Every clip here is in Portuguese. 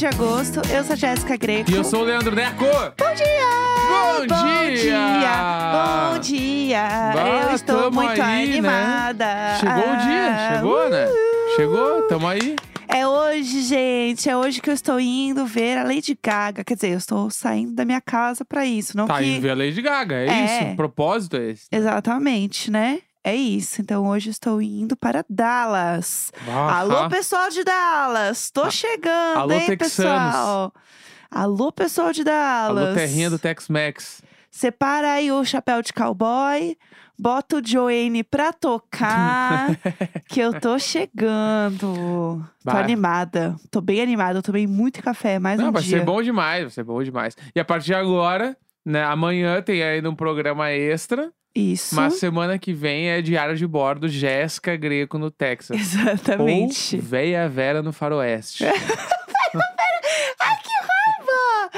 4 de agosto. Eu sou a Jéssica Greco. E eu sou o Leandro Neco. Bom dia! Bom dia! dia! Bom dia! Bah, eu estou muito aí, né? animada. Chegou o dia, Ah, chegou, né? uhul. Chegou, tamo aí. É hoje, gente. É hoje que eu estou indo ver a Lady Gaga. Quer dizer, eu estou saindo da minha casa pra isso. Não Tá que... indo ver a Lady Gaga, é, É. isso. O propósito é esse. Exatamente, né? É isso. Então hoje estou indo para Dallas. Ah, Alô, pessoal de Dallas! Tô chegando, alô, hein, texanos. pessoal? Alô, pessoal de Dallas! Alô, terrinha do Tex-Mex. Separa aí o chapéu de cowboy, bota o Joanne pra tocar, que eu tô chegando. Tô Vai. animada. Tô bem animada, eu tomei muito café, mais Não, um vai dia. ser bom demais, vai ser bom demais. E a partir de agora, né, amanhã tem ainda um programa extra, Isso. mas semana que vem é Diário de Bordo Jéssica Greco no Texas. Exatamente. Ou Véia Vera no Faroeste. Ai, que raiva!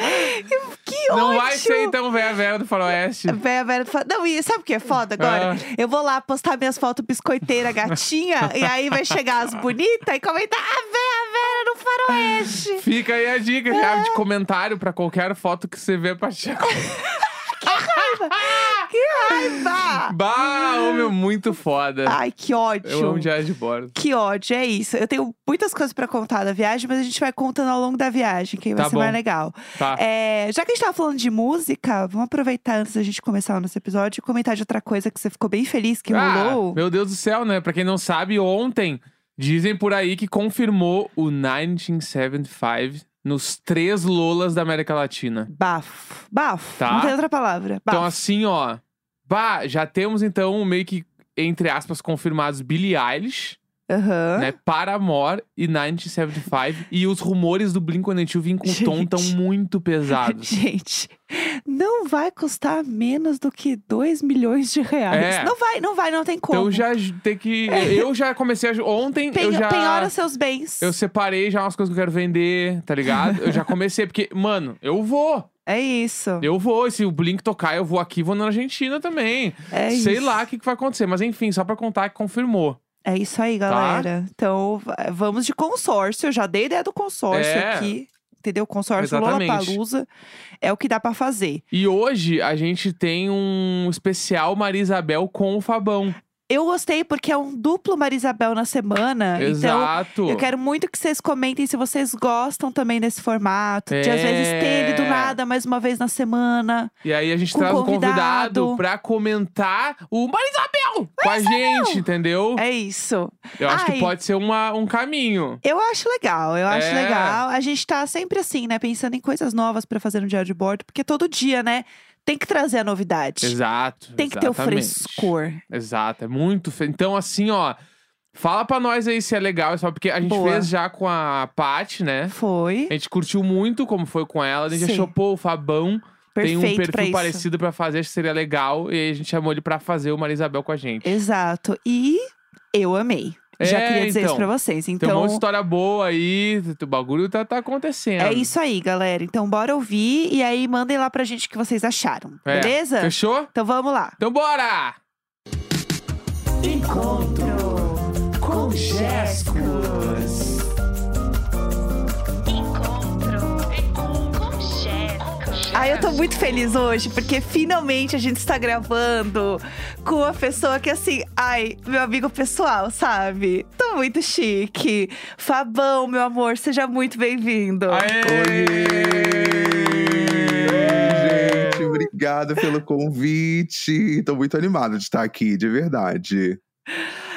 Que Não ódio! vai ser então Véia Vera do Faroeste. Véia, velha, fa- Não, e sabe o que é foda agora? Ah. Eu vou lá postar minhas fotos biscoiteira gatinha, e aí vai chegar as bonitas e comentar: a véia Vera no faroeste. Fica aí a dica É. já de comentário pra qualquer foto que você vê a partir de agora. Que raiva! Bah, ô meu, muito foda. Ai, que ódio. Eu amo diário de bordo. Que ódio, é isso. Eu tenho muitas coisas pra contar da viagem, mas a gente vai contando ao longo da viagem, que vai Tá ser bom. mais legal. Tá. É, já que a gente tava falando de música, vamos aproveitar antes da gente começar o nosso episódio e comentar de outra coisa que você ficou bem feliz que Ah, rolou. meu Deus do céu, né? Pra quem não sabe, ontem dizem por aí que confirmou o 1975 nos três Lolas da América Latina. Bafo. Bafo. Tá. Não tem outra palavra. Bafo. Então, assim, ó. Bah, já temos então meio que, entre aspas, confirmados Billie Eilish, Aham. né? Paramore e 1975. e os rumores do Blink-182 com o tom Gente. tão muito pesados. Gente, não vai custar menos do que 2 milhões de reais. É. Não vai, não vai, não tem como. Então já tem que. Eu já comecei a. Ontem Pen- eu já. Penhora seus bens. Eu separei já umas coisas que eu quero vender, tá ligado? Eu já comecei, porque, mano, eu vou. É isso. Eu vou. E se o Blink tocar, eu vou aqui, vou na Argentina também. É Sei isso. lá o que, que vai acontecer. Mas enfim, só pra contar que confirmou. É isso Tá. aí, galera. Então, va- vamos de consórcio. Eu já dei ideia do consórcio É. aqui. Entendeu? Consórcio. Lollapalooza é o que dá pra fazer. E hoje a gente tem um especial Marisabel com o Fabão. Eu gostei porque é um duplo Marisabel na semana. Então, Exato. eu quero muito que vocês comentem se vocês gostam também desse formato. De às É. vezes ter ele do nada, mais uma vez na semana. E aí a gente traz um convidado. convidado pra comentar o Marisabel com a gente, entendeu? É isso. Eu acho Ai. que pode ser uma, um caminho. Eu acho legal, eu acho É. legal. A gente tá sempre assim, né? Pensando em coisas novas pra fazer no diário de bordo, porque todo dia, né? Tem que trazer a novidade. Exato. Tem que ter o exatamente. frescor. Exato, é muito. Fe... Então, assim, ó. Fala pra nós aí se é legal, só porque a gente Boa. fez já com a Paty, né? Foi. A gente curtiu muito como foi com ela. A gente Sim. achou, pô, o Fabão tem um Perfeito pra perfil isso. parecido pra fazer, acho que seria legal. E a gente chamou ele pra fazer o Marisabel com a gente. Exato. E eu amei. Já É, queria dizer então. isso pra vocês. Tem um Então, monte de história boa aí, o bagulho tá, tá acontecendo. é isso aí, galera. Então, bora ouvir e aí mandem lá pra gente o que vocês acharam. É. Beleza? Fechou? Então vamos lá. Então bora! Encontro com Jéssicos. Ai, eu tô muito feliz hoje, porque finalmente a gente está gravando com uma pessoa que, assim, ai, meu amigo pessoal, sabe? Tô muito chique. Fabão, meu amor, seja muito bem-vindo. Aê! Gente, obrigado pelo convite. Tô muito animado de estar aqui, de verdade.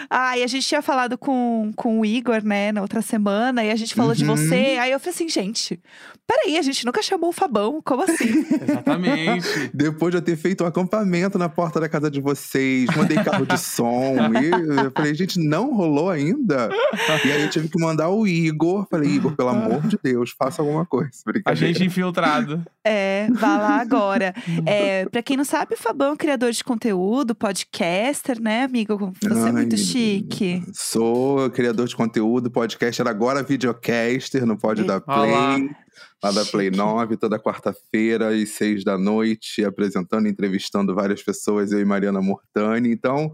Ai, a gente tinha falado com, com o Igor, né, na outra semana, e a gente falou de Uhum. você. Aí eu falei assim, gente, peraí, a gente nunca chamou o Fabão, como assim? Exatamente. Depois de eu ter feito um acampamento na porta da casa de vocês, mandei carro de som. e eu falei, gente, não rolou ainda? E aí eu tive que mandar o Igor. Falei, Igor, pelo amor de Deus, faça alguma coisa. A gente infiltrado. É, vá lá agora. É, pra quem não sabe, o Fabão é criador de conteúdo, podcaster, né, amigo? Você é muito Ai, chique. Sou criador de conteúdo, podcaster, agora videocaster no Pod E- da. Play. Lá da Play Chique. 9, toda quarta-feira, às seis da noite, apresentando, entrevistando várias pessoas, eu e Mariana Mortani. Então,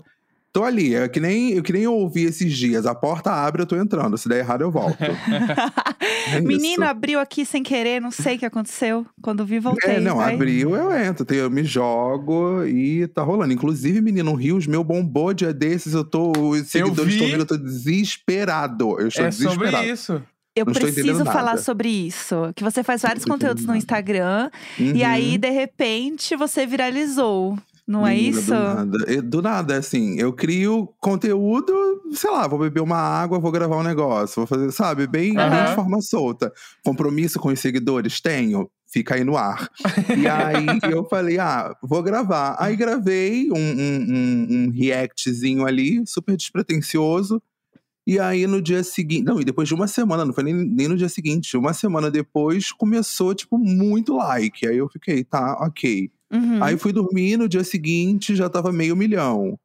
Tô ali, é que nem, eu que nem ouvi esses dias. A porta abre, eu tô entrando. Se der errado, eu volto. É Menino abriu aqui sem querer, não sei o que aconteceu. Quando vi, voltei. É, não, vai. abriu, eu entro, eu me jogo e tá rolando. Inclusive, menino, Rios, meu bombou dia desses, eu tô. Os seguidores vi. estão vendo, eu tô desesperado. Eu estou É desesperado. sobre isso. Eu Não preciso falar nada. sobre isso. Que você faz vários conteúdos no. Instagram. E Uhum. aí, de repente, você viralizou. Não é Menina, isso? Do nada. Do nada, assim, eu crio conteúdo, sei lá, vou beber uma água, vou gravar um negócio, vou fazer, sabe, bem, bem Aham. de forma solta. Compromisso com os seguidores? Tenho. Fica aí no ar. E aí eu falei, ah, vou gravar. Aí gravei um, um, um, um reactzinho ali, super despretensioso. E aí no dia seguinte. Não, e depois de uma semana, não foi nem, nem no dia seguinte, uma semana depois começou, tipo, muito like. Aí eu fiquei, tá, ok. Uhum. Aí fui dormir, no dia seguinte já tava meio milhão.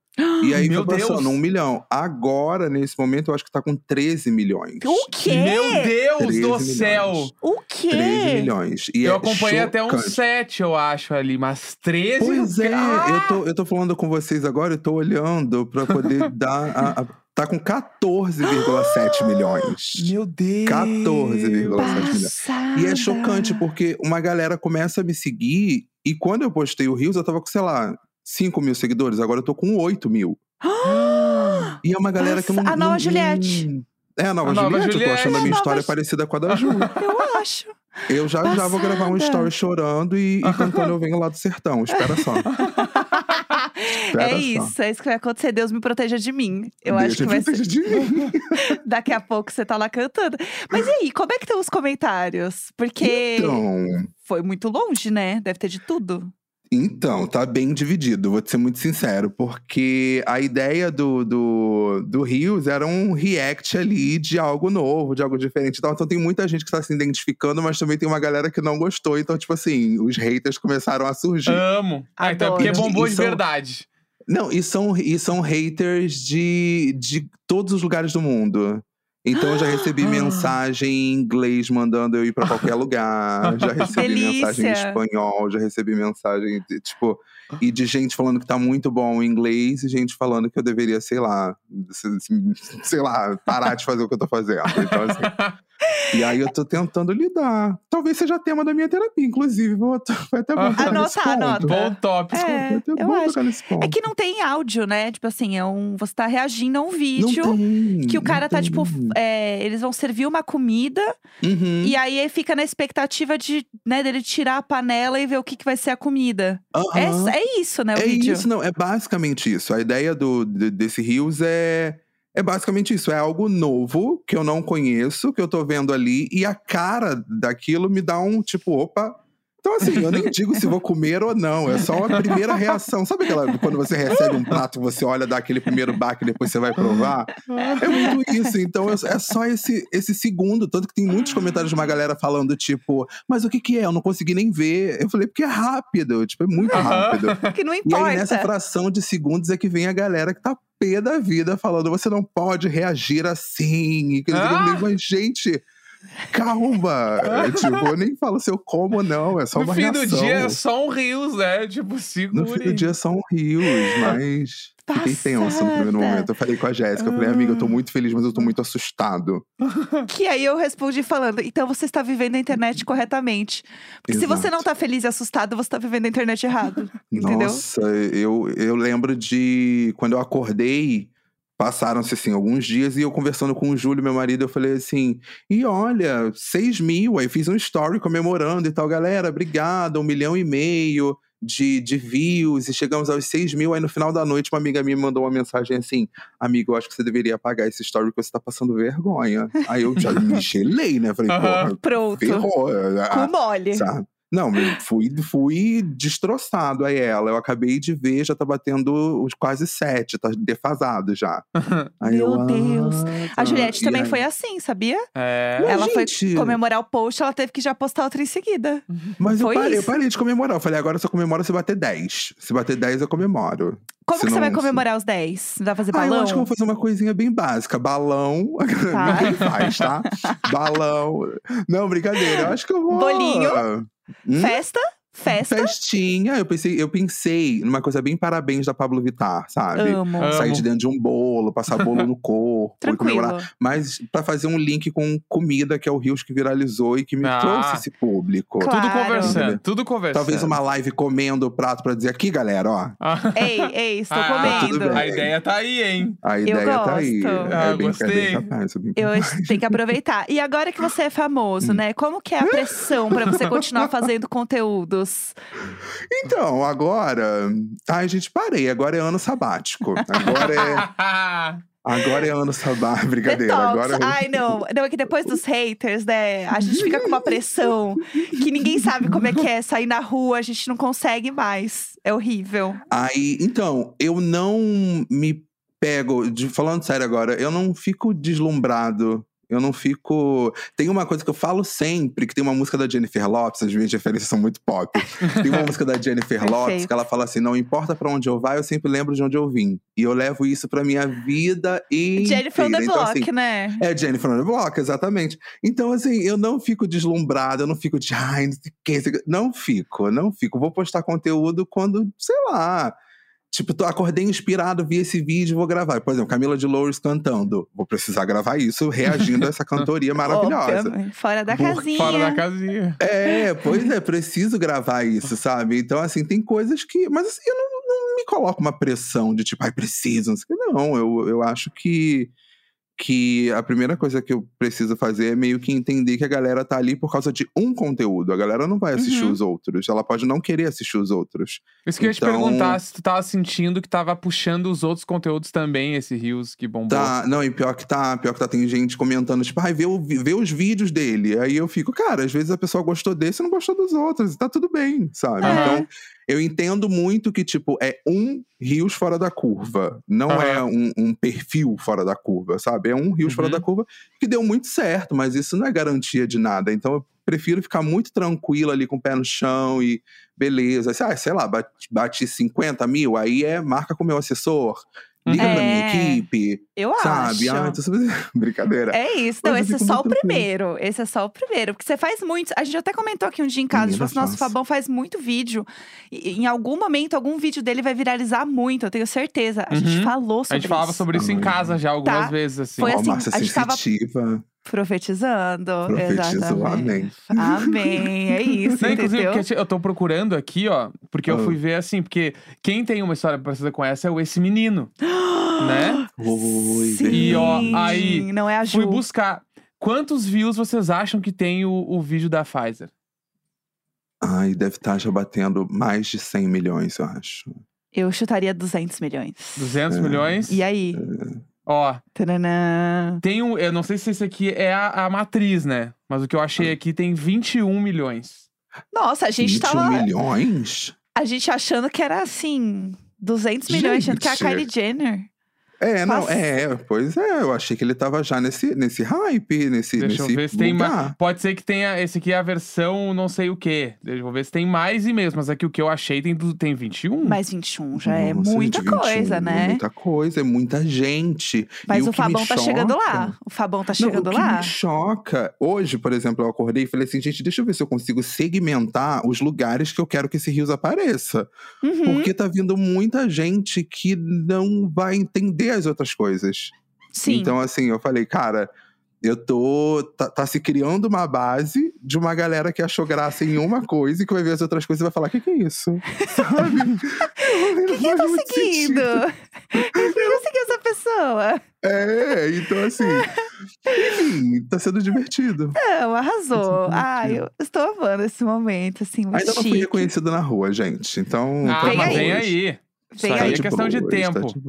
E aí Meu foi passando Deus. um milhão. Agora, nesse momento, eu acho que tá com 13 milhões. O quê? Meu Deus 13 do milhões. céu! O quê? 13 milhões. E Eu é acompanhei até uns chocante. 7, eu acho, ali, mas 13? Pois é, Ah! eu, tô, eu tô falando com vocês agora, eu tô olhando pra poder dar. A, a- tá com 14,7 milhões. Meu Deus! 14,7 milhões. E é chocante, porque uma galera começa a me seguir, e quando eu postei o Rios, eu tava com, sei lá, 5 mil seguidores, agora eu tô com 8 mil. E é uma galera que eu não. A nova não- Juliette. não- É, a nova, A nova Juliette, eu tô Juliette. achando a A minha nova história Ju- parecida com a da Ju. Eu acho. Eu já, já vou gravar um story chorando e, e cantando Eu Venho Lá do Sertão. Espera só. Espera é só. isso, é isso que vai acontecer. Deus me proteja de mim. Eu acho Deixa que vai eu ser. de mim. Daqui a pouco você tá lá cantando. Mas e aí, como é que estão os comentários? Porque Então, foi muito longe, né? Deve ter de tudo. Então, tá bem dividido, vou te ser muito sincero, porque a ideia do, do, do Rios era um react ali de algo novo, de algo diferente e tal. Então tem muita gente que tá se identificando, mas também tem uma galera que não gostou. Então, tipo assim, os haters começaram a surgir. Amo. Ah, então é porque Adoro. bombou de verdade. Não, e são, e são haters de, de todos os lugares do mundo. Então eu já recebi Ah. mensagem em inglês mandando eu ir pra qualquer lugar. Já recebi mensagem em Delícia. espanhol, já recebi mensagem, de, tipo, e de gente falando que tá muito bom o inglês e gente falando que eu deveria, sei lá, se- se- sei lá, parar de fazer o que eu tô fazendo. Então, assim, e aí eu tô tentando lidar. Talvez seja tema da minha terapia, inclusive. Vou, vai até bom tocar nesse Anota, ponto. anota. Bom tópico. É, até eu acho. tocar nesse ponto. É que não tem áudio, né? Tipo assim, é um, você tá reagindo a um vídeo. tem, Que o cara tá, tem. tipo, é, eles vão servir uma comida Uhum. e aí ele fica na expectativa de, né, dele tirar a panela e ver o que, que vai ser a comida. Aham. É, é isso, né, o É vídeo. isso, não, é basicamente isso. A ideia do, de- desse Rios é, é basicamente isso. É algo novo que eu não conheço, que eu tô vendo ali, e a cara daquilo me dá um tipo, opa. Então, assim, eu nem digo se vou comer ou não, é só uma primeira reação. Sabe aquela quando você recebe um prato, você olha, dá aquele primeiro baque e depois você vai provar? É muito isso. Então, é só esse, esse segundo. Tanto que tem muitos comentários de uma galera falando, tipo, mas o que que é? Eu não consegui nem ver. Eu falei, porque é rápido. Tipo, é muito rápido. Que não E importa. aí, nessa fração de segundos, é que vem a galera que tá pé da vida falando: você não pode reagir assim. E que Ah! mas, gente, calma. É, tipo, eu nem falo se eu como ou não, é só no uma fim reação. do dia é só um rios, né? Tipo, segure. No fim do dia são rios, mas fiquei tenso no primeiro momento. Eu falei com a Jéssica, eu falei, amiga, eu tô muito feliz, mas eu tô muito assustado. Que aí eu respondi falando, então você está vivendo a internet corretamente. Porque se você Exato. não tá feliz e assustado, você tá vivendo a internet errado. Entendeu? Nossa, eu, eu lembro de quando eu acordei, passaram-se assim alguns dias e eu conversando com o Júlio, meu marido, eu falei assim: e olha, 6 mil, aí fiz um story comemorando e tal, galera, obrigado, um milhão e meio. De, de views e chegamos aos 6 mil. Aí no final da noite, uma amiga minha me mandou uma mensagem assim: Amigo, eu acho que você deveria apagar esse story porque você tá passando vergonha. Aí eu já me gelei, né? Falei, Aham. porra, Pronto. ferrou. Com ah, mole. Sabe? Não, eu fui, fui destroçado aí ela. Eu acabei de ver, já tá batendo os quase sete, tá defasado já. Aí Meu eu, ah, Deus. A tá. Juliette também aí- foi assim, sabia? É. Ela gente. foi comemorar o post, ela teve que já postar outra em seguida. Mas eu parei, eu parei de comemorar. Eu falei, agora eu só comemoro se bater 10. Se bater 10, eu comemoro. Como Se que você vai não- comemorar os 10? Vai fazer Ah, eu balão? acho que eu vou fazer uma coisinha bem básica. Balão. Tá. Ninguém faz, tá? Balão. Não, brincadeira. Eu acho que eu vou. Bolinho. Hum? Festa? Festa. Festinha, eu pensei, eu pensei numa coisa bem parabéns da Pablo Vittar, sabe? Amo. Amo. Sair de dentro de um bolo, passar bolo no corpo, comemorar. Mas pra fazer um link com comida, que é o Rios que viralizou e que me Ah. trouxe esse público. Claro. Tudo conversando, tudo conversando. Talvez uma live comendo o prato pra dizer aqui, galera, ó. Ah, Ei, ei, estou Ah, comendo. bem. a ideia tá aí, hein? A ideia tá aí. gosto. Ah, é bem, gostei. É capaz, é bem Eu tenho que aproveitar. E agora que você é famoso, né? Como que é a pressão pra você continuar fazendo conteúdos? Então, agora. Ai, gente, parei. Agora é ano sabático. Agora é, agora é ano sabático. Brincadeira. Agora Ai, não. Não, é que depois dos haters, né? A gente fica com uma pressão que ninguém sabe como é que é sair na rua, a gente não consegue mais. É horrível. Aí, então, eu não me pego. de- falando sério agora, eu não fico deslumbrado. Eu não fico. Tem uma coisa que eu falo sempre, que tem uma música da Jennifer Lopes, as minhas referências são muito pop. Tem uma música da Jennifer Lopes que ela fala assim: não importa pra onde eu vá, eu sempre lembro de onde eu vim. E eu levo isso pra minha vida inteira. Jennifer the Então, Block, assim, né? É Jennifer on the Block, exatamente. Então, assim, eu não fico deslumbrado, eu não fico de, ai, não sei o que. Não fico, não fico. Vou postar conteúdo quando, sei lá. Tipo, tô, acordei inspirado, vi esse vídeo, vou gravar. Por exemplo, Camila de Lourdes cantando. Vou precisar gravar isso, reagindo a essa cantoria maravilhosa. Obviamente. Fora da Por- casinha. Fora da casinha. É, pois é, preciso gravar isso, sabe? Então, assim, tem coisas que. Mas assim, eu não, não me coloco uma pressão de tipo, ai, preciso, não sei o que. Não, eu, eu acho que. Que a primeira coisa que eu preciso fazer é meio que entender que a galera tá ali por causa de um conteúdo. A galera não vai assistir Uhum. os outros. Ela pode não querer assistir os outros. Isso que eu ia te Então- perguntar se tu tava sentindo que tava puxando os outros conteúdos também, esse Rios que bombou. Tá, não, e pior que tá, pior que tá, tem gente comentando, tipo, ai, vê, o vi- vê os vídeos dele. Aí eu fico, cara, às vezes a pessoa gostou desse e não gostou dos outros, e tá tudo bem, sabe? Então, eu entendo muito que, tipo, é um rios fora da curva. Não Aham. é um, um perfil fora da curva, sabe? É um rios fora Uhum. da curva que deu muito certo, mas isso não é garantia de nada. Então, eu prefiro ficar muito tranquilo ali com o pé no chão e beleza. Ah, sei lá, bati, bati 50 mil, aí é marca com o meu assessor. Liga pra minha É. equipe, Eu sabe? acho. Ah, então, brincadeira. É isso, eu esse é só o tranquilo. primeiro. Esse é só o primeiro. Porque você faz muito. A gente até comentou aqui um dia em casa, tipo, assim, nosso. Fabão faz muito vídeo. E, em algum momento, algum vídeo dele vai viralizar muito, eu tenho certeza. A gente Uhum. falou A sobre gente falava isso. sobre isso em casa já algumas Tá. vezes, assim. Foi assim, Márcia a gente tava- Profetizando. Profetizou, exatamente. Amém. É isso, Não, inclusive, porque eu tô procurando aqui, ó, porque eu Ah. fui ver assim, porque quem tem uma história parecida com essa é o esse menino, né? Oi, Sim, E, ó, aí, Não é a Ju. Fui buscar. Quantos views vocês acham que tem o, o vídeo da Pfizer? Ai, deve estar já batendo mais de 100 milhões, eu acho. Eu chutaria 200 milhões. 200 É. milhões? E aí? Ó, Tananã. tem um. Eu não sei se esse aqui é a, a matriz, né? Mas o que eu achei aqui tem 21 milhões. Nossa, a gente 21 tava. milhões? A gente achando que era assim. 200 milhões, achando que era a Gente. Kylie Jenner. É, não, é, pois é, eu achei que ele tava já nesse, nesse hype, nesse, Deixa nesse eu ver se tem mais. lugar. Pode ser que tenha. Esse aqui é a versão não sei o quê. Deixa eu ver se tem mais e-mails. Mas aqui o que eu achei tem, tem 21. Mas 21 já é Nossa, muita gente, 21, coisa, É né? muita coisa, é muita gente. Mas E o me Fabão tá chegando choca- lá. O Fabão tá Não, chegando o que lá. me choca, hoje, por exemplo, eu acordei e falei assim, gente, deixa eu ver se eu consigo segmentar os lugares que eu quero que esse rios apareça. Uhum. Porque tá vindo muita gente que não vai entender as outras coisas. Sim. Então, assim, eu falei, cara, eu tô. Tá, tá se criando uma base de uma galera que achou graça em uma coisa e que vai ver as outras coisas e vai falar: o que, que é isso? Sabe? O que, que eu tô seguindo? Por que eu segui essa pessoa? É, então assim. Enfim, tá sendo divertido. Não, arrasou. Essa Ah, parte. eu estou amando esse momento, assim, muito Ainda não fui chique. reconhecido na rua, gente. Então. Ah, tá de mas vem aí. Vem aí. aí Tá é questão de boas, tempo. Tá de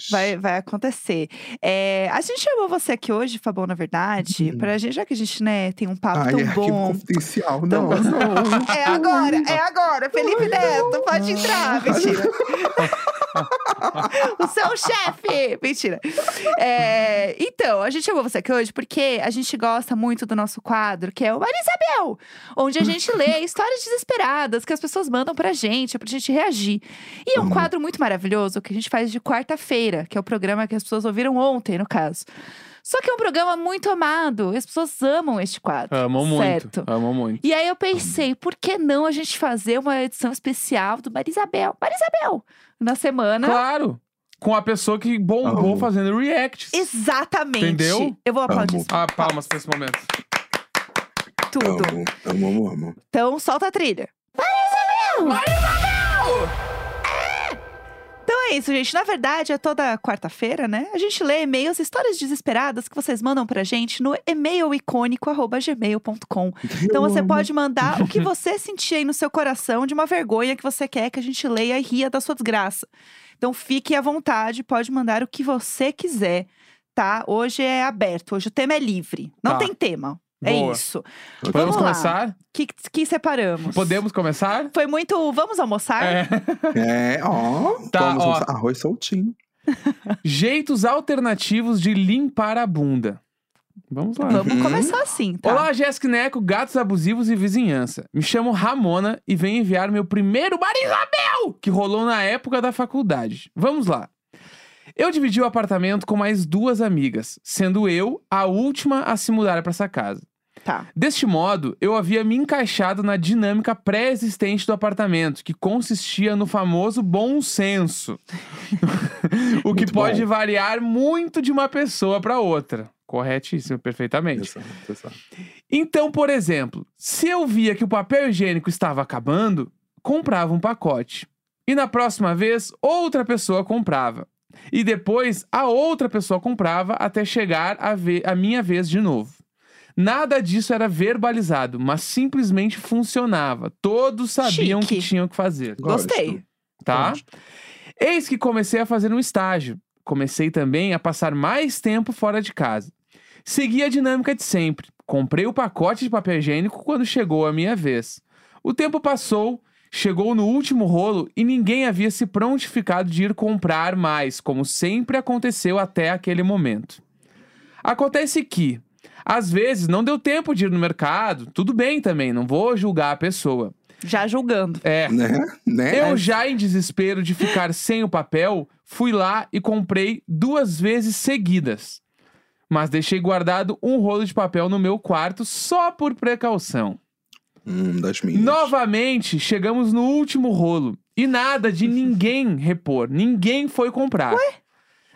boas. Vai, vai acontecer. É, a gente chamou você aqui hoje, Fabão, na verdade, Uhum. pra gente, já que a gente, né, tem um papo Ai, tão é bom. confidencial. Não, gostoso. não. É agora, é agora, Felipe Neto, pode entrar, mentira. o seu chefe! Mentira. É, então, a gente chamou você aqui hoje porque a gente gosta muito do nosso quadro, que é o Marisabel, onde a gente lê histórias desesperadas que as pessoas mandam pra gente, pra gente reagir. E é um Uhum. quadro muito maravilhoso que a gente faz de quarta-feira, que é o programa que as pessoas ouviram ontem, no caso. Só que é um programa muito amado. As pessoas amam este quadro. Amam muito. certo? Amam muito. E aí eu pensei, por que não a gente fazer uma edição especial do Marisabel? Marisabel! Na semana. Claro. Com a pessoa que bombou Amo. fazendo reacts. Exatamente. Entendeu? Eu vou aplaudir. Amo. Ah, palmas pra esse momento. Tudo. Amo, amo, amo, amo. Então solta a trilha. Então é isso, gente. Na verdade, é toda quarta-feira, né? A gente lê e-mails, histórias desesperadas que vocês mandam pra gente no e-mailicônico.gmail.com. Então você pode mandar o que você sentir aí no seu coração de uma vergonha que você quer que a gente leia e ria da sua desgraça. Então fique à vontade, pode mandar o que você quiser, tá? Hoje é aberto, hoje o tema é livre. Não Tá. tem tema. É Boa. isso. Podemos Vamos lá. começar? Que, que separamos? Podemos começar? Foi muito. Vamos almoçar? É. É, ó. Tá, vamos ó. almoçar. Arroz soltinho. Jeitos alternativos de limpar a bunda. Vamos lá. Vamos Uhum. começar assim, tá? Olá, Jéssica Neco, gatos abusivos e vizinhança. Me chamo Ramona e venho enviar meu primeiro Marisabel, que rolou na época da faculdade. Vamos lá. Eu dividi o apartamento com mais duas amigas, sendo eu a última a se mudar para essa casa. Tá. Deste modo, eu havia me encaixado na dinâmica pré-existente do apartamento, que consistia no famoso bom senso. o que Muito pode bom. variar muito de uma pessoa para outra. Corretíssimo, perfeitamente. Exato, exato. Então, por exemplo, se eu via que o papel higiênico estava acabando, comprava um pacote. E na próxima vez, outra pessoa comprava. E depois, a outra pessoa comprava até chegar a, a minha vez de novo. Nada disso era verbalizado, mas simplesmente funcionava. Todos sabiam o que Chique. tinham que fazer, Gostei. Tá? gosto. Eis que comecei a fazer um estágio. Comecei também a passar mais tempo fora de casa. Segui a dinâmica de sempre. Comprei o pacote de papel higiênico quando chegou a minha vez. O tempo passou, chegou no último rolo e ninguém havia se prontificado de ir comprar mais, como sempre aconteceu até aquele momento. Acontece que, às vezes, não deu tempo de ir no mercado, tudo bem também, não vou julgar a pessoa. Já julgando. É, Né? né? eu já em desespero de ficar sem o papel, fui lá e comprei duas vezes seguidas. Mas deixei guardado um rolo de papel no meu quarto só por precaução. Hum, das minhas. Novamente, chegamos no último rolo e nada de ninguém repor, ninguém foi comprar.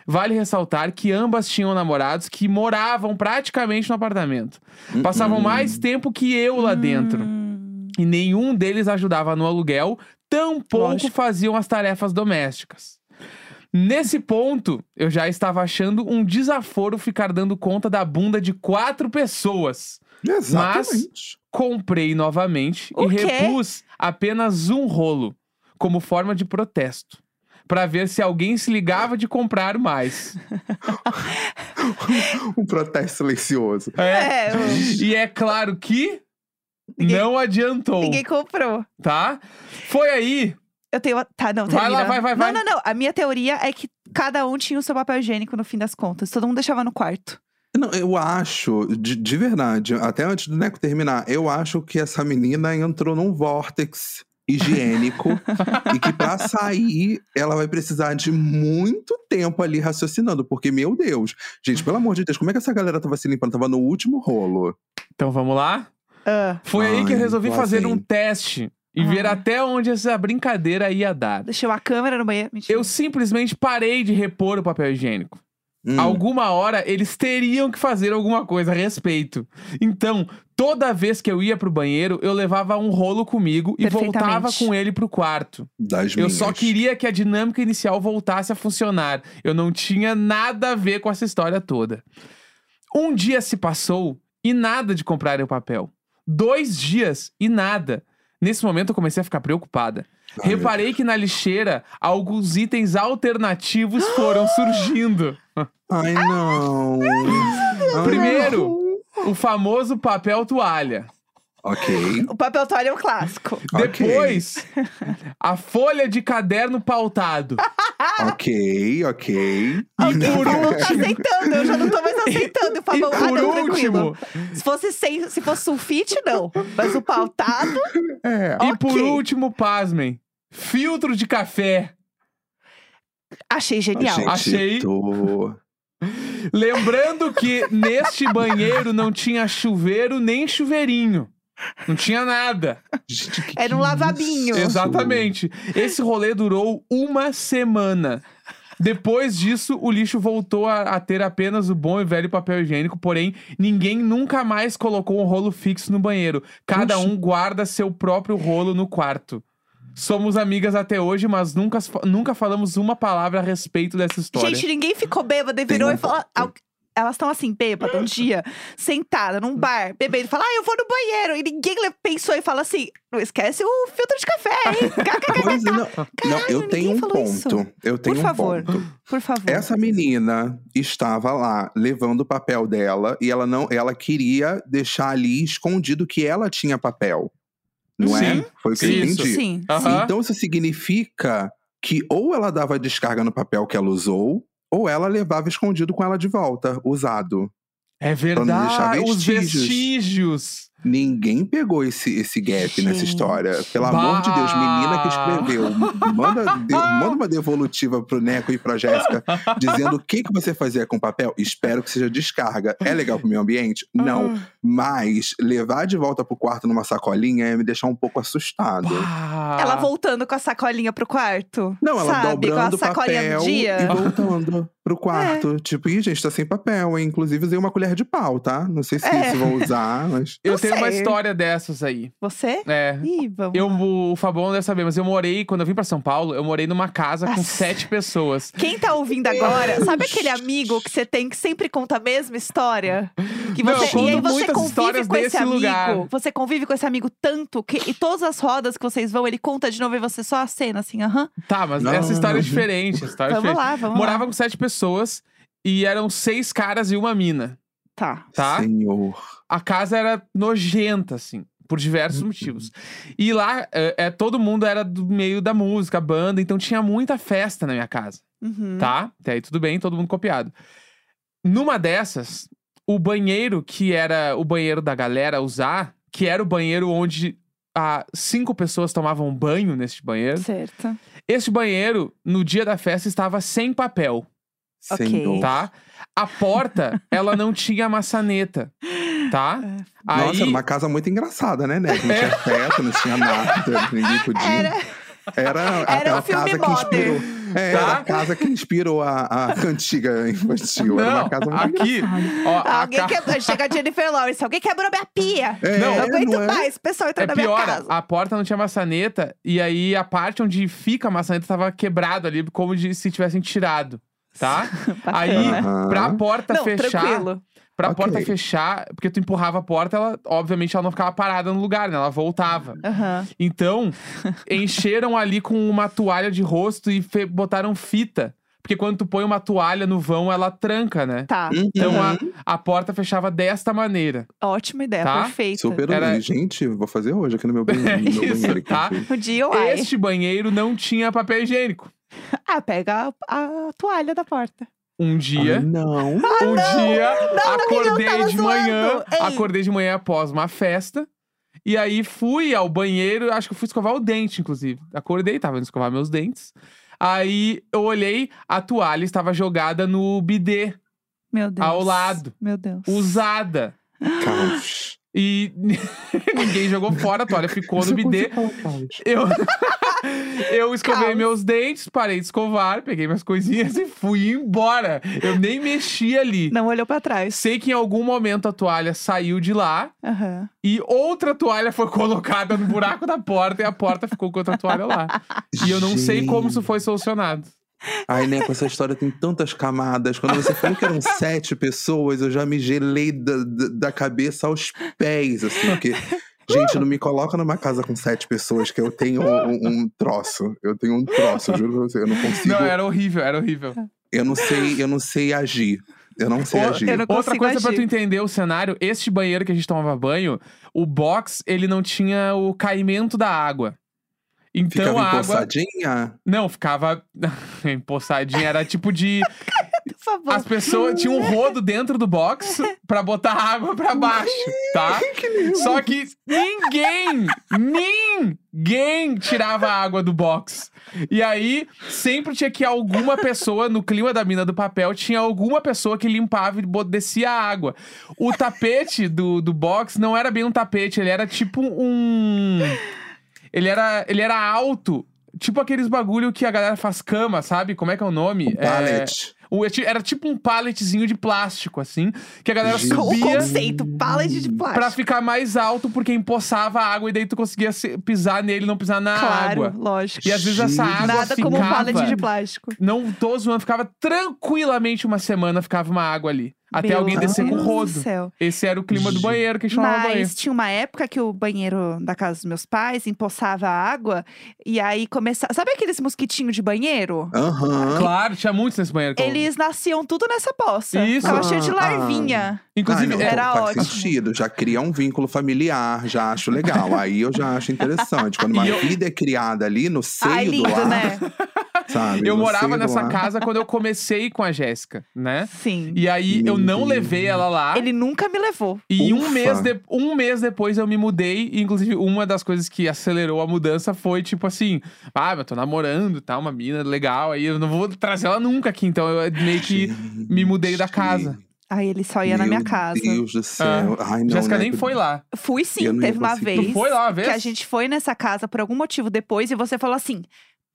Vale ressaltar que ambas tinham namorados que moravam praticamente no apartamento. Passavam Hum. mais tempo que eu lá dentro. Hum, E nenhum deles ajudava no aluguel, tampouco Lógico. faziam as tarefas domésticas. Nesse ponto, eu já estava achando um desaforo ficar dando conta da bunda de quatro pessoas. Exatamente. Comprei novamente O e quê? repus apenas um rolo, como forma de protesto. Pra ver se alguém se ligava de comprar mais. Um protesto silencioso. É. É, E é claro que Ninguém- não adiantou, ninguém comprou. tá? Foi aí Eu tenho. Tá, não, Vai lá, termina. vai, vai, vai. Não, não, não. A minha teoria é que cada um tinha o seu papel higiênico no fim das contas. Todo mundo deixava no quarto. Não, eu acho, de, de verdade, até antes do Neco terminar, eu acho que essa menina entrou num vórtex higiênico e que pra sair ela vai precisar de muito tempo ali raciocinando, porque, meu Deus, gente, pelo amor de Deus, como é que essa galera tava se limpando? Tava no último rolo. Então vamos lá? Ah, Foi aí que eu Ai, resolvi fazer vem. um teste e ver Ah. até onde essa brincadeira ia dar. deixou a câmera no banheiro. Mentira. Eu simplesmente parei de repor o papel higiênico. Hum, Alguma hora eles teriam que fazer alguma coisa a respeito. Então, toda vez que eu ia pro banheiro, eu levava um rolo comigo e voltava com ele pro quarto. das Eu minhas. só queria que a dinâmica inicial voltasse a funcionar. Eu não tinha nada a ver com essa história toda. Um dia se passou e nada de comprar o papel. Dois dias e nada. Nesse momento eu comecei a ficar preocupada. Ai, Reparei que na lixeira alguns itens alternativos foram surgindo. Ai, não. Primeiro, o famoso papel toalha. Ok. O papel toalha é um clássico. Ok. Depois, a folha de caderno pautado. Ok, ok. Alguém por falou tá último- aceitando, eu já não tô mais aceitando. O E Fabão, ah, por não, tranquilo. último, Se fosse, sem, se fosse sulfite, não. Mas o pautado, É. e por Ok. último, pasmem, filtro de café. Achei genial. Achei- Tô... Lembrando que neste banheiro não tinha chuveiro nem chuveirinho. Não tinha nada. Gente, que Era um que é lavabinho. isso? Exatamente. Esse rolê durou uma semana. Depois disso, o lixo voltou a, a ter apenas o bom e velho papel higiênico, porém, ninguém nunca mais colocou um rolo fixo no banheiro. Cada um guarda seu próprio rolo no quarto. Somos amigas até hoje, mas nunca, nunca falamos uma palavra a respeito dessa história. Gente, ninguém ficou bêbado e virou um e falou. ponto. "Al- Elas estão assim, bêbadas, um dia, sentada num bar, bebendo, e fala, ah, eu vou no banheiro. E ninguém pensou e fala assim: não esquece o filtro de café, hein? É, não, Caralho, eu tenho um falou isso. ponto. Eu tenho Por um favor. ponto. Por favor. Essa menina estava lá levando o papel dela e ela não, ela queria deixar ali escondido que ela tinha papel. Não é? Sim. Foi o que eu entendi. Sim. Aham. Então isso significa que ou ela dava descarga no papel que ela usou, ou ela levava escondido com ela de volta, usado. É não deixar verdade, os vestígios. Ninguém pegou esse, esse gap nessa Gente. história. Pelo amor de Deus, menina que Bah. escreveu. Manda, de- manda uma devolutiva pro Neco e pra Jéssica, dizendo o que, que você fazia com papel. Espero que seja descarga. É legal pro meio ambiente? Não. Ah. Mas levar de volta pro quarto numa sacolinha ia me deixar um pouco assustado. Pá. Ela voltando com a sacolinha pro quarto. Não, ela sabe? dobrando o com a sacolinha papel do dia. e voltando pro quarto. Tipo, ih, gente, tá sem papel, hein? Inclusive usei uma colher de pau, tá? Não sei se É. isso vou usar, mas. Eu Não tenho uma história dessas aí. Você? É. Ih, vamos. Eu, lá. o Fabão deve saber, mas eu morei, quando eu vim pra São Paulo, eu morei numa casa com Nossa. sete pessoas. Quem tá ouvindo agora, sabe aquele amigo que você tem que sempre conta a mesma história? Que Não, você, eu e aí você muitas convive histórias com esse amigo. lugar. Você convive com esse amigo tanto que e todas as rodas que vocês vão, ele conta de novo e você só a cena assim, aham. Tá, mas Não. essa história é diferente. História é Vamos diferente. lá, vamos Morava lá. com sete pessoas e eram seis caras e uma mina, Tá. tá? Senhor. A casa era nojenta, assim, por diversos Uhum. motivos. E lá, é, é, todo mundo era do meio da música, banda, então tinha muita festa na minha casa. Uhum. tá? Até aí tudo bem, todo mundo copiado. Numa dessas, o banheiro que era o banheiro da galera usar, que era o banheiro onde ah, cinco pessoas tomavam banho neste banheiro. Certo. Este banheiro, no dia da festa, estava sem papel, Ok. Senhor. tá? A porta, ela não tinha maçaneta, tá? É. Aí, Nossa, era uma casa muito engraçada, né, Neco? Não tinha teto, não tinha nada, ninguém podia. Era, Era, aquela um filme casa que inspirou. É, era Tá? a casa que inspirou a, a cantiga infantil. Era não, uma casa muito aqui, ó, a alguém ca- quebrou. Chega a Jennifer Lawrence, alguém quebrou minha pia. É, Não, não aguento não é? mais, o pessoal entra É na minha pior, casa. a porta não tinha maçaneta e aí a parte onde fica a maçaneta tava quebrado ali, como de, se tivessem tirado, tá? aí, pra porta Não, fechar, tranquilo. pra Ok. porta fechar, porque tu empurrava a porta, ela, obviamente, ela não ficava parada no lugar, né? Ela voltava. Aham. Então, encheram ali com uma toalha de rosto e fe- botaram fita. Porque quando tu põe uma toalha no vão, ela tranca, né? Tá. Uhum. Então a, a porta fechava desta maneira. Ótima ideia, Tá? perfeita. Super Era-. Gente, vou fazer hoje aqui no meu banheiro. É no meu isso, banheiro aqui. tá? Dia, uai. Este banheiro não tinha papel higiênico. Ah, pega a, a toalha da porta. Um dia, não. um dia, Não, acordei de manhã, acordei de manhã após uma festa. E aí fui ao banheiro, acho que eu fui escovar o dente, inclusive. Acordei, tava indo escovar meus dentes. Aí eu olhei, a toalha estava jogada no bidê, Meu Deus. Ao lado. Meu Deus. usada. Caos. E ninguém jogou fora, a toalha ficou no bidê. Eu, eu escovei Caos. meus dentes, parei de escovar, peguei minhas coisinhas e fui embora. Eu nem mexi ali. Não olhou pra trás. Sei que em algum momento a toalha saiu de lá Aham. e outra toalha foi colocada no buraco da porta e a porta ficou com outra toalha lá. E eu não sei como isso foi solucionado. Ai, Neco, essa história tem tantas camadas. Quando você falou que eram sete pessoas, eu já me gelei da, da, da cabeça aos pés, assim, porque. Gente, não me coloca numa casa com sete pessoas, que eu tenho um, um troço. Eu tenho um troço, juro pra você. Eu não consigo. Não, era horrível, era horrível. Eu não sei, eu não sei agir. Eu não sei agir. não Outra coisa pra agir. tu entender o cenário, este banheiro que a gente tomava banho, o box, ele não tinha o caimento da água. Então Ficava a água empoçadinha? Não, ficava empoçadinha, era tipo de favor. as pessoas tinham um rodo dentro do box pra botar água pra baixo, tá? Só que ninguém, ninguém tirava a água do box. E aí, sempre tinha que alguma pessoa, no clima da mina do papel, tinha alguma pessoa que limpava e descia a água. O tapete do, do box não era bem um tapete, ele era tipo um. Ele era, ele era alto. Tipo aqueles bagulho que a galera faz cama, sabe? Como é que é o nome? É, Pallet. o- era tipo um palletzinho de plástico, assim, que a galera Jesus. o subia conceito, pallet de plástico. pra ficar mais alto, porque empoçava a água e daí tu conseguia se- pisar nele e não pisar na Claro, água. lógico. E às vezes essa água Nada ficava... como um pallet de plástico. Não tô zoando, ficava tranquilamente uma semana, ficava uma água ali. Até Meu alguém descer com Deus rodo. do céu. Esse era o clima do banheiro que chamava banheiro. Mas tinha uma época que o banheiro da casa dos meus pais empoçava água e aí começava. Sabe aqueles mosquitinhos de banheiro? Aham. Claro, tinha muitos nesse banheiro. que eu- Eles nasciam tudo nessa poça. Isso. Ficava cheio de Ah, larvinha. Inclusive, Ah, não, Era faz ótimo. sentido. Já cria um vínculo familiar, já acho legal. Aí eu já acho interessante. Quando uma E eu- vida é criada ali no seio Ai, do lindo, lar, né? sabe? eu No morava seio do nessa lar. casa quando eu comecei com a Jéssica, né? Sim. E aí eu não levei ela lá. Ele nunca me levou. E um Ufa. mês, de- um mês depois eu me mudei. E, inclusive, uma das coisas que acelerou a mudança foi tipo assim: ah, eu tô namorando, tá? Uma mina legal. Aí eu não vou trazer ela nunca aqui. Então eu meio que me mudei da casa. Aí ele só ia na minha casa. Meu Deus do céu. Ai, não, Jéssica né? nem foi lá. Fui sim, teve uma vez. Tu foi lá uma vez? Que a gente foi nessa casa por algum motivo depois e você falou assim: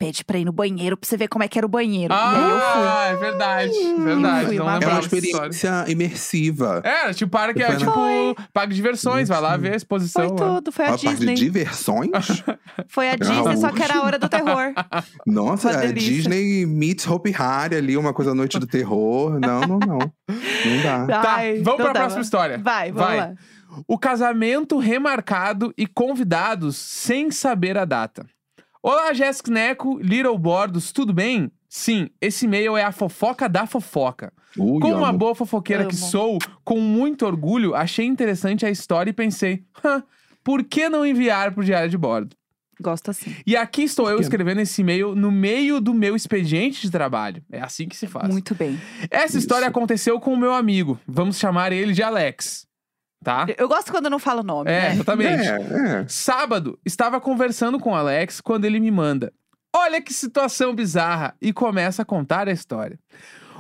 pede pra ir no banheiro pra você ver como é que era o banheiro. e aí eu fui. Ah, é verdade. Verdade. fui não uma É uma experiência imersiva. É, tipo, para que é Foi, tipo parque de diversões, vai lá ver a exposição. Foi lá. tudo, foi a A parte de Disney. diversões? Foi a Disney, só que era a hora do terror. Nossa, delícia. Disney meets Hope Harry ali, uma coisa Noite do Terror. Não, não, não. Não dá. Tá, Ai, vamos pra dava. próxima história. Vai, vamos Vai. lá. O casamento remarcado e convidados sem saber a data. Olá, Jéssica Neco, Little Bordos, tudo bem? Sim, esse e-mail é a fofoca da fofoca. Ui, Como uma amo. boa fofoqueira que sou, com muito orgulho, achei interessante a história e pensei, "Hã, por que não enviar pro diário de bordo? Gosto assim. E aqui estou eu escrevendo esse e-mail no meio do meu expediente de trabalho. É assim que se faz. Muito bem. Essa história Isso. aconteceu com o meu amigo. Vamos chamar ele de Alex. Tá? Eu gosto quando não fala o nome, É, né? exatamente. É, é. Sábado, estava conversando com o Alex quando ele me manda. Olha que situação bizarra! E começa a contar a história.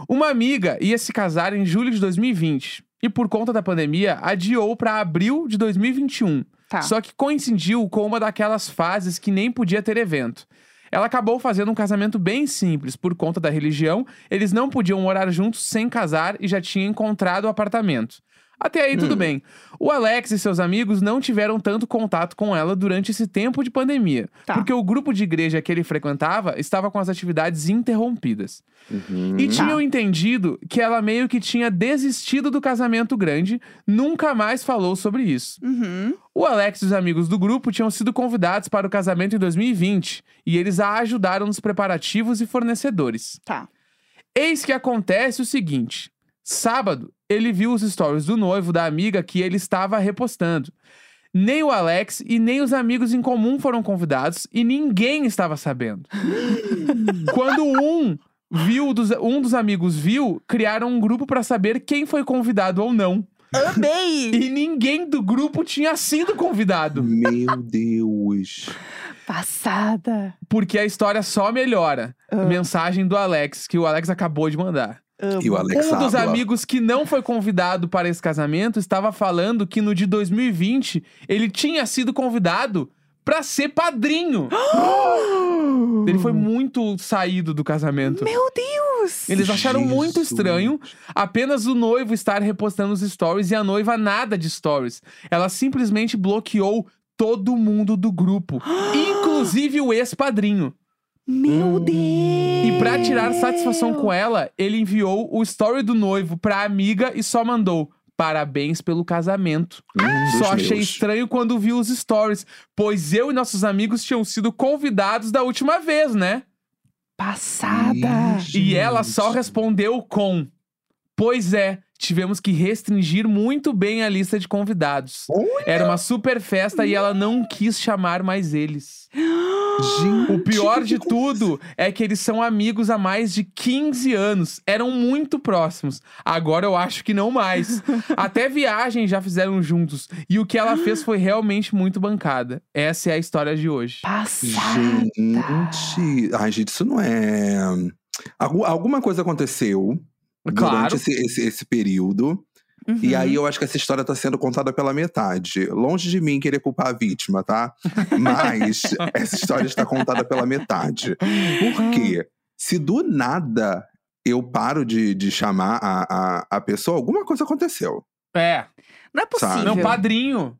Uma amiga ia se casar em julho de 2020 e, por conta da pandemia, adiou para abril de 2021. Tá. Só que coincidiu com uma daquelas fases que nem podia ter evento. Ela acabou fazendo um casamento bem simples por conta da religião. Eles não podiam morar juntos sem casar e já tinha encontrado o apartamento. Até aí tudo Hum. bem. O Alex e seus amigos não tiveram tanto contato com ela durante esse tempo de pandemia, Tá. porque o grupo de igreja que ele frequentava estava com as atividades interrompidas. Uhum. E Tá. tinham entendido que ela meio que tinha desistido do casamento grande, nunca mais falou sobre isso. Uhum. O Alex e os amigos do grupo tinham sido convidados para o casamento em 2020 e eles a ajudaram nos preparativos e fornecedores. Tá. Eis que acontece o seguinte: sábado, ele viu os stories do noivo da amiga que ele estava repostando. Nem o Alex e nem os amigos em comum foram convidados e ninguém estava sabendo. Quando um viu dos- um dos amigos viu, criaram um grupo para saber quem foi convidado ou não. Amei! E ninguém do grupo tinha sido convidado. Meu Deus. Passada. Porque a história só melhora. Ah. Mensagem do Alex, que o Alex acabou de mandar. Amo. E o Alex um dos amigos que não foi convidado para esse casamento estava falando que no de 2020 ele tinha sido convidado para ser padrinho. ele foi muito saído do casamento. Meu Deus! Eles acharam muito Jesus. estranho apenas o noivo estar repostando os stories e a noiva nada de stories. Ela simplesmente bloqueou todo mundo do grupo, inclusive o ex-padrinho. Meu Deus! E pra tirar satisfação com ela, ele enviou o story do noivo pra amiga e só mandou: Parabéns pelo casamento. Um dos Só achei meus. estranho quando vi os stories, pois eu e nossos amigos tinham sido convidados da última vez, né? Passada! E ela só respondeu com: Pois é, tivemos que restringir muito bem a lista de convidados. Olha! Era uma super festa e ela não quis chamar mais eles. Gente, O pior de tudo é que eles são amigos há mais de 15 anos. Eram muito próximos. Agora eu acho que não mais. Até viagem já fizeram juntos. E o que ela fez foi realmente muito bancada. Essa é a história de hoje. Passada. Gente, ai, gente, isso não é. Algu- alguma coisa aconteceu Claro. durante esse, esse, esse período. E Uhum. aí eu acho que essa história tá sendo contada pela metade. Longe de mim querer culpar a vítima, tá? Mas essa história está contada pela metade. Por quê? Se do nada eu paro de, de chamar a, a, a pessoa, alguma coisa aconteceu. É. Não é possível. Não, padrinho.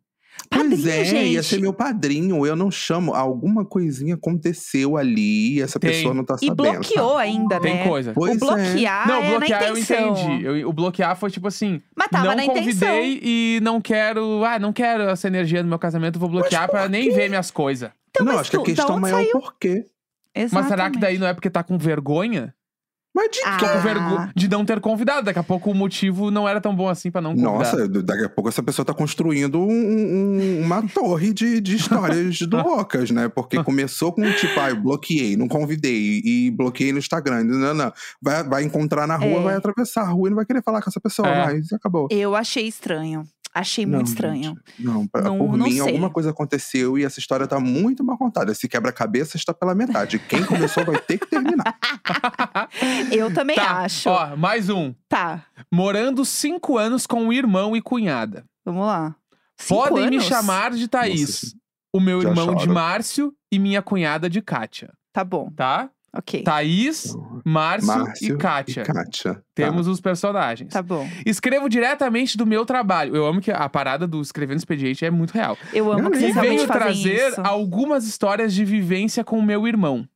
Pois Padrinho, é, gente. ia ser meu padrinho. Eu não chamo. Alguma coisinha aconteceu ali e essa Tem. pessoa não tá E sabendo. bloqueou sabe? ainda, Tem né? coisa. Pois o é. bloquear não, é bloquear na eu intenção. entendi. Eu- o bloquear foi tipo assim: Mas tava não na intenção. convidei e não quero. Ah, não quero essa energia no meu casamento, vou bloquear por pra nem ver minhas coisas. Então, não, acho que a tu- questão maior é o porquê. Mas será que daí Exatamente. não é porque tá com vergonha? Mas de Ah. Tô com vergonha de não ter convidado. Daqui a pouco o motivo não era tão bom assim pra não convidar. Nossa, daqui a pouco essa pessoa tá construindo um- um- uma torre de, de histórias do loucas, né? Porque começou com tipo, ah, eu bloqueei, não convidei e bloqueei no Instagram. Não, não. Vai, vai encontrar na rua, É. vai atravessar a rua e não vai querer falar com essa pessoa É. mais. Acabou. Eu achei estranho. Achei muito Não, estranho. gente, Não, pra- Não- por não mim, sei. alguma coisa aconteceu e essa história tá muito mal contada. Esse quebra-cabeça está pela metade. Quem começou vai ter que terminar. Eu também Tá, acho. Ó, mais um. Tá, Morando cinco anos com o irmão e cunhada. vamos lá. Cinco Podem me anos? chamar de Thaís. Nossa, o meu irmão de. Márcio e minha cunhada de Kátia. Tá bom, Tá? Ok. Thaís, Márcio, Márcio e Kátia. E Kátia. Tá. Temos os personagens. Tá bom. Escrevo diretamente do meu trabalho. Eu amo que a parada do escrevendo expediente é muito real. Eu amo Não, que vocês E venho trazer isso. algumas histórias de vivência com o meu irmão.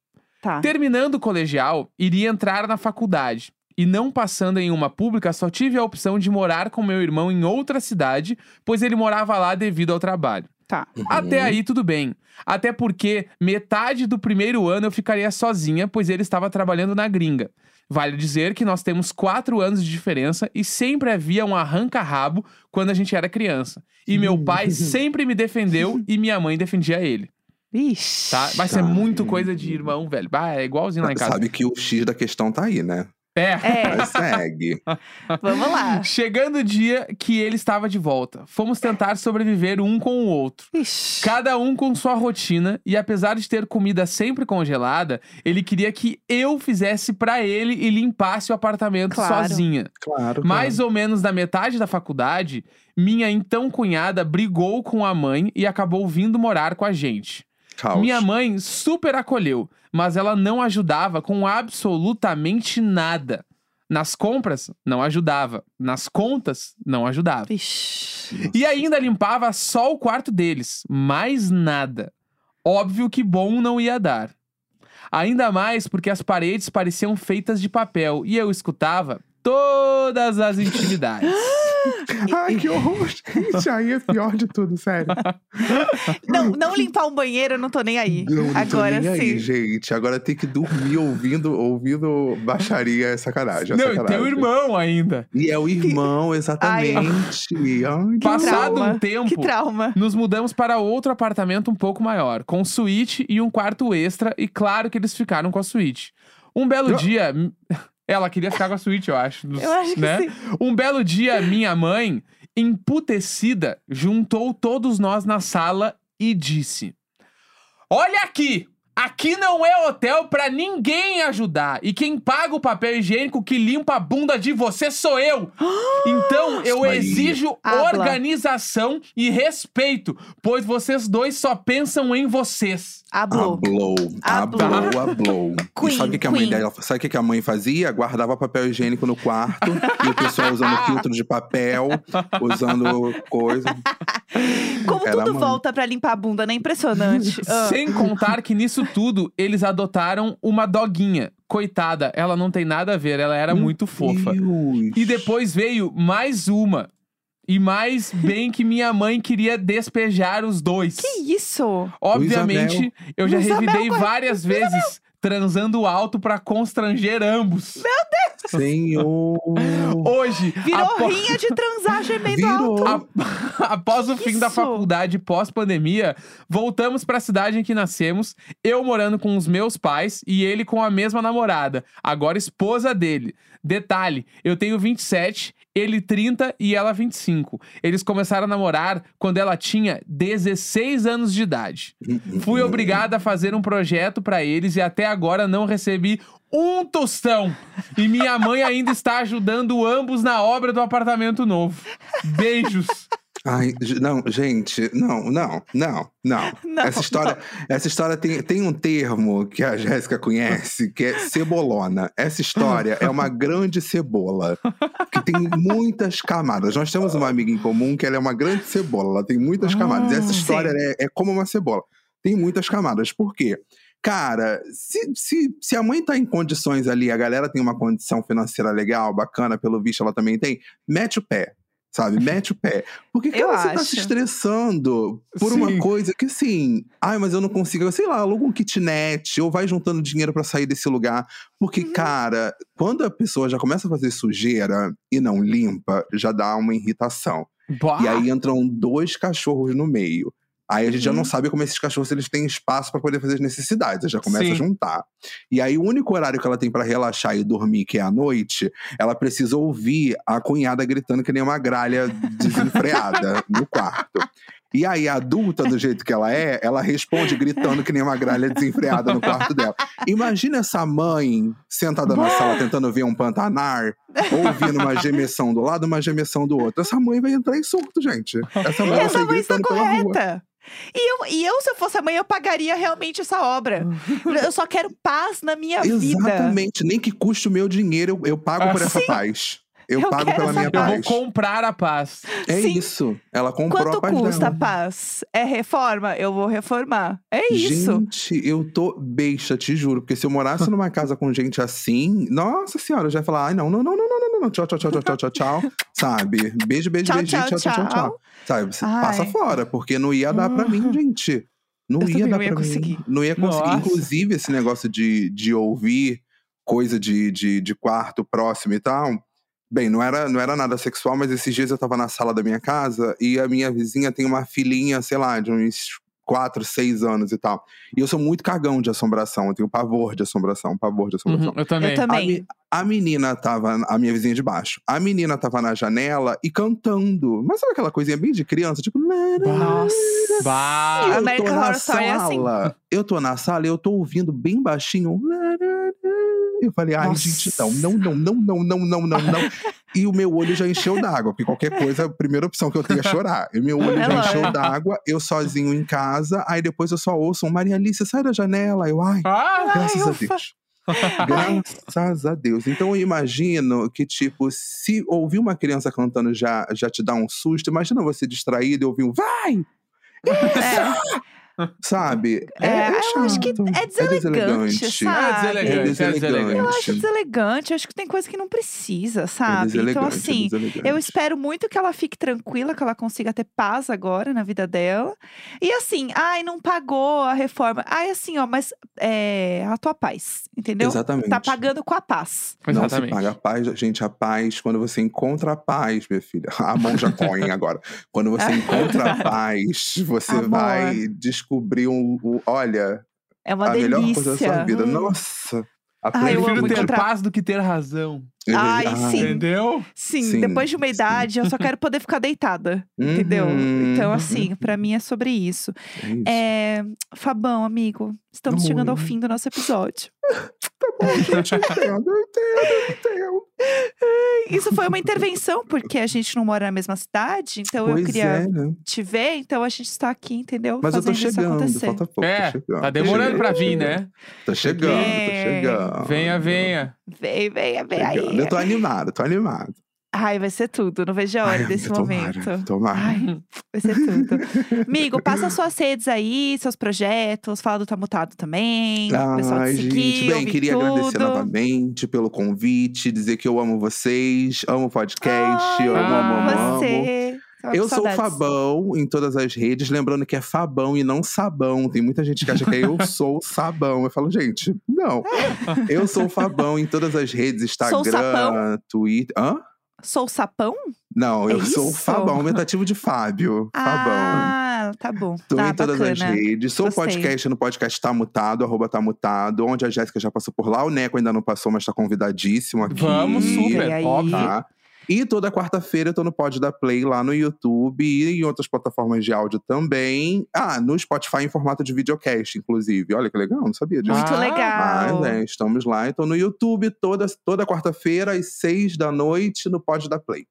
Tá. Terminando o colegial, iria entrar na faculdade. E não passando em uma pública, só tive a opção de morar com meu irmão em outra cidade, pois ele morava lá devido ao trabalho. Tá. Uhum. Até aí tudo bem. Até porque metade do primeiro ano eu ficaria sozinha, pois ele estava trabalhando na gringa. Vale dizer que nós temos quatro anos de diferença e sempre havia um arranca-rabo quando a gente era criança. E meu pai sempre me defendeu e minha mãe defendia ele, Ixi. tá? Vai ser Tá. muito coisa de irmão, velho. Bah, é igualzinho lá em casa. Sabe que o X da questão tá aí, né? É. É, segue. vamos lá. Chegando o dia que ele estava de volta, fomos tentar sobreviver um com o outro. Ixi. Cada um com sua rotina, e apesar de ter comida sempre congelada, ele queria que eu fizesse pra ele e limpasse o apartamento Claro. sozinha. Claro. Mais ou menos da metade da faculdade, minha então cunhada brigou com a mãe e acabou vindo morar com a gente. Caos. Minha mãe super acolheu, mas ela não ajudava com absolutamente nada. Nas compras, não ajudava. Nas contas, não ajudava. Ixi. E ainda limpava só o quarto deles, mais nada. Óbvio que bom não ia dar. Ainda mais porque as paredes pareciam feitas de papel e eu escutava todas as intimidades. Ai, que horror, gente. Aí é pior de tudo, sério. Não, não limpar um banheiro, eu não tô nem aí. Não, não tô Agora nem sim. aí, gente. Agora tem que dormir ouvindo, ouvindo baixaria é sacanagem. É Não, e sacanagem. tem o irmão ainda. E é o irmão, exatamente. Ai, que Passado trauma. um tempo, Que trauma. nos mudamos para outro apartamento um pouco maior, com suíte e um quarto extra, e claro que eles ficaram com a suíte. Um belo Eu- dia. Ela queria ficar com a suíte, eu acho. dos- Eu acho que né? sim. Um belo dia, minha mãe, emputecida, juntou todos nós na sala e disse: Olha aqui! Aqui não é hotel pra ninguém ajudar. E quem paga o papel higiênico que limpa a bunda de você sou eu. Então eu exijo Habla. organização e respeito, pois vocês dois só pensam em vocês. Ablou, Hablou. ablou, ablou. Queen, e sabe o que, que a mãe dela, sabe o que, que a mãe fazia? Guardava papel higiênico no quarto e o pessoal usando filtro de papel, usando coisa. Como Era tudo mãe. volta pra limpar a bunda, né? Impressionante. Ah. Sem contar que nisso tudo eles adotaram uma doguinha. Coitada, ela não tem nada a ver, ela era muito fofa. Deus. E depois veio mais uma. E mais bem que minha mãe queria despejar os dois. Que isso? Obviamente, eu já Isabel, revidei corre. várias vezes transando alto pra constranger ambos. Senhor. Hoje, Virou apo- rinha de transar gemendo Virou. alto. a- após o fim da Isso. faculdade pós-pandemia, voltamos pra cidade em que nascemos, eu morando com os meus pais e ele com a mesma namorada, agora esposa dele. Detalhe, eu tenho 27, ele 30 e ela 25. Eles começaram a namorar quando ela tinha 16 anos de idade. Fui obrigada a fazer um projeto pra eles e até agora não recebi um tostão. E minha mãe ainda está ajudando ambos na obra do apartamento novo. Beijos. Ai, não, gente, não, não, não, não. Não, essa história, essa história tem, tem um termo que a Jéssica conhece, que é cebolona. Essa história é uma grande cebola, que tem muitas camadas. Nós temos uma amiga em comum que ela é uma grande cebola, ela tem muitas camadas. E essa Ah, história é, é como uma cebola. Tem muitas camadas. Por quê? Cara, se, se, se a mãe tá em condições ali, a galera tem uma condição financeira legal, bacana, pelo visto ela também tem, mete o pé. Sabe? Mete o pé. Por que, que Eu você tá acho. se estressando por Sim. uma coisa que, assim, ai, mas eu não consigo, sei lá, aluga um kitnet ou vai juntando dinheiro pra sair desse lugar. Porque, Uhum. cara, quando a pessoa já começa a fazer sujeira e não limpa, já dá uma irritação. Bah. E aí entram dois cachorros no meio. Aí a gente já Uhum. não sabe como esses cachorros eles têm espaço pra poder fazer as necessidades, já começa Sim. a juntar. E aí o único horário que ela tem pra relaxar e dormir, que é à noite, ela precisa ouvir a cunhada gritando que nem uma gralha desenfreada no quarto. E aí, a adulta, do jeito que ela é, ela responde gritando que nem uma gralha desenfreada no quarto dela. Imagina essa mãe sentada na sala tentando ver um pantanar, ouvindo uma gemessão do lado, uma gemessão do outro. Essa mãe vai entrar em surto, gente. Essa mãe vai Essa mãe está gritando pela rua. correta. E eu, e eu, se eu fosse a mãe, eu pagaria realmente essa obra. Eu só quero paz na minha vida. Exatamente. Nem que custe o meu dinheiro, eu, eu pago por Ah, essa sim. paz. Eu, Eu pago pela minha Eu vou paz. comprar a paz. É Sim. isso. Ela comprou Quanto a paz custa a dela. paz? É reforma? Eu vou reformar. É isso. Gente, eu tô besta, te juro. Porque se eu morasse numa casa com gente assim, nossa senhora, eu já ia falar: ai, não, não, não, não, não, não, não, tchau, tchau, tchau, tchau, tchau, tchau, tchau. Sabe? Beijo, beijo, Tchau, beijinho, tchau, tchau, tchau, tchau, tchau. Sabe? Ai. Passa fora, porque não ia dar pra mim, gente. Não Eu ia dar não ia pra conseguir. mim. Não ia conseguir. Nossa. Inclusive, esse negócio de, de ouvir coisa de, de, de quarto próximo e tal. Bem, não era, não era nada sexual, mas esses dias eu tava na sala da minha casa e a minha vizinha tem uma filhinha, sei lá, de uns 4, 6 anos e tal. E eu sou muito cagão de assombração, eu tenho pavor de assombração, pavor de assombração. Uhum, eu também. Eu também. A, a menina tava, a minha vizinha de baixo, a menina tava na janela e cantando. Mas sabe aquela coisinha bem de criança? Tipo, Nossa. Bah. eu tô na Horror Story é assim. sala, eu tô na sala e eu tô ouvindo bem baixinho. um Eu falei, ai, Nossa. gente, não, não, não, não, não, não, não, não, não. E o meu olho já encheu d'água, porque qualquer coisa, a primeira opção que eu tenho é chorar. E meu olho É já encheu d'água, eu sozinho em casa, aí depois eu só ouço um Maria Alice, sai da janela. Eu, ai, Ah, graças a. Deus. Graças a Deus. Então eu imagino que, tipo, se ouvir uma criança cantando já, já te dá um susto, imagina você distraído e ouvir um vai! Sabe? É, eu acho que chato. é deselegante, sabe? É É deselegante, é deselegante. Eu acho deselegante, eu acho que tem coisa que não precisa, É sabe? então, deselegante, é assim, deselegante. eu espero muito que ela fique tranquila, que ela consiga ter paz agora na vida dela. E assim, ai, não pagou a reforma. Ai, assim, ó, mas é a tua paz, entendeu? Exatamente. Tá pagando com a paz. Não se paga a paz, gente, a paz, quando você encontra a paz, minha filha. A mão já põe agora. Quando você encontra a paz, você Amor. vai descobrir um, um- olha, É uma a delícia. melhor coisa da sua vida. Hum. Nossa. A Ai, eu Prefiro ter paz do que ter razão. Ai, Ah, sim. Entendeu? Sim, Sim, depois de uma sim. idade, eu só quero poder ficar deitada. Entendeu? Uhum. Então, assim, pra mim é sobre isso. É isso. É, Fabão, amigo, estamos chegando ao fim do nosso episódio. Tá bom, gente, eu entendo, eu entendo, eu entendo. Isso foi uma intervenção, porque a gente não mora na mesma cidade, então eu pois queria é, né? te ver, então a gente está aqui, entendeu? Mas eu tô Fazendo isso chegando, acontecer. falta pouco. É, tô chegando, tá demorando tô vir, né? Tô chegando, tô É. chegando. Venha, venha. Vem, vem, vem aí. Eu tô animado, tô animado. Ai, vai ser tudo, não vejo a hora Ai, desse tomara, momento. Tomara. Ai, vai ser tudo. Amigo, passa suas redes aí, seus projetos, fala do Tá Mutado também. o pessoal te Ai, seguir, gente, bem, queria agradecer tudo. novamente pelo convite, dizer que eu amo vocês, amo o podcast, Ai, amo, amo, amo, amo. Eu sou o. Fabão em todas as redes, lembrando que é Fabão e não Sabão. Tem muita gente que acha que é eu sou Sabão. Eu falo, gente, não. Eu sou o Fabão em todas as redes, Instagram? Twitter. Hã? Sou sapão? Não, eu É sou o? Fabão, aumentativo de Fábio. Fabão. Ah, tá bom. Tô tá, em todas bacana. as redes. Sou Gostei. podcast no podcast Tá Mutado, arroba Tá Mutado, onde a Jéssica já passou por lá. O Neco ainda não passou, mas tá convidadíssimo aqui. Vamos, super, E aí? óbvio. Tá? E toda quarta-feira eu tô no Pod da Play lá no YouTube e em outras plataformas de áudio também. Ah, no Spotify em formato de videocast, inclusive. Olha que legal, não sabia disso. Muito Ah, legal. Mas é, estamos lá. Então no YouTube toda, toda quarta-feira às seis da noite no Pod da Play.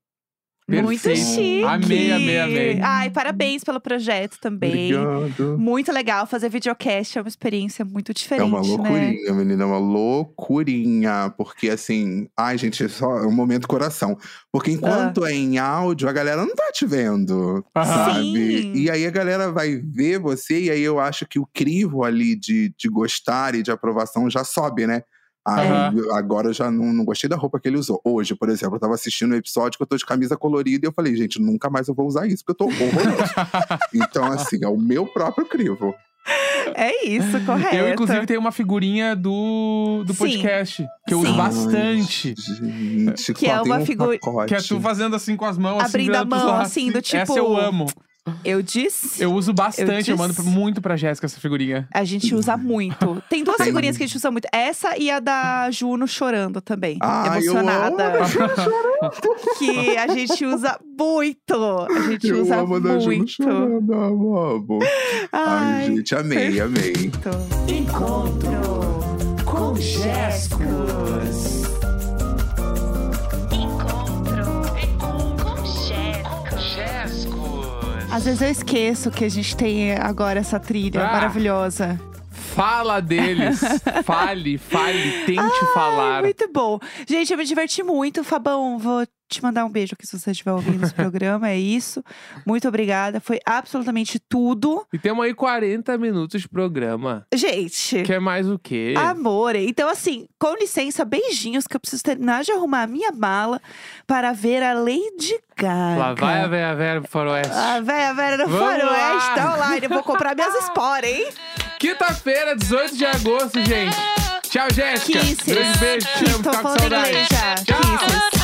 Muito Perfeito. chique. Amei, amei, amei. Ai, parabéns pelo projeto também. Obrigado. Muito legal. Fazer videocast é uma experiência muito É diferente, uma né? loucurinha, menina, é uma loucurinha. Porque assim, ai, gente, é só é um momento coração. Porque enquanto é em áudio, a galera não tá te vendo, Aham. sabe? Sim. E aí a galera vai ver você, e aí eu acho que o crivo ali de, de gostar e de aprovação já sobe, né? Ai, Aham. agora eu já não, não gostei da roupa que ele usou. Hoje, por exemplo, eu tava assistindo um episódio que eu tô de camisa colorida e eu falei, gente, nunca mais eu vou usar isso, porque eu tô horroroso. então, assim, é o meu próprio crivo. É isso, correto. Eu, inclusive, tenho uma figurinha do, do Sim. podcast. Que eu uso Sim. bastante. Ai, gente, Que é uma um figu- pacote. Que é tu fazendo assim com as mãos, assim, Abrindo a virando pros mão, assim, do Essa tipo- eu amo. Eu disse. Eu uso bastante, eu, Eu mando muito pra Jéssica essa figurinha. A gente usa muito. Tem duas figurinhas que a gente usa muito. Essa e a da Juno chorando também. Ai, eu emocionada. amo que a gente usa muito. A gente Eu usa amo a da Ju muito. chorando, amo, amo. Ai, Ai, gente, amei, amei. Encontro com Jéssicos. Às vezes eu esqueço que a gente tem agora essa trilha Ah. maravilhosa. Fala deles. fale, fale, tente falar. Muito bom. Gente, eu me diverti muito. Fabão, vou te mandar um beijo aqui se você estiver ouvindo esse programa. É isso. Muito obrigada. Foi absolutamente tudo. E temos aí 40 minutos de programa. Gente. Quer mais o quê? Amor, então assim, com licença, beijinhos, que eu preciso terminar de arrumar a minha mala para ver a Lady Gaga. Lá vai a Vera Vera pro Faroeste. A véia velha no Vamos faroeste lá. tá online. Eu vou comprar minhas esporas, hein? Quinta-feira, 18 de agosto, gente. Tchau, Jéssica. Kisses. Grande beijo, amo, Tô tá falando inglês já. Tchau. Kisses.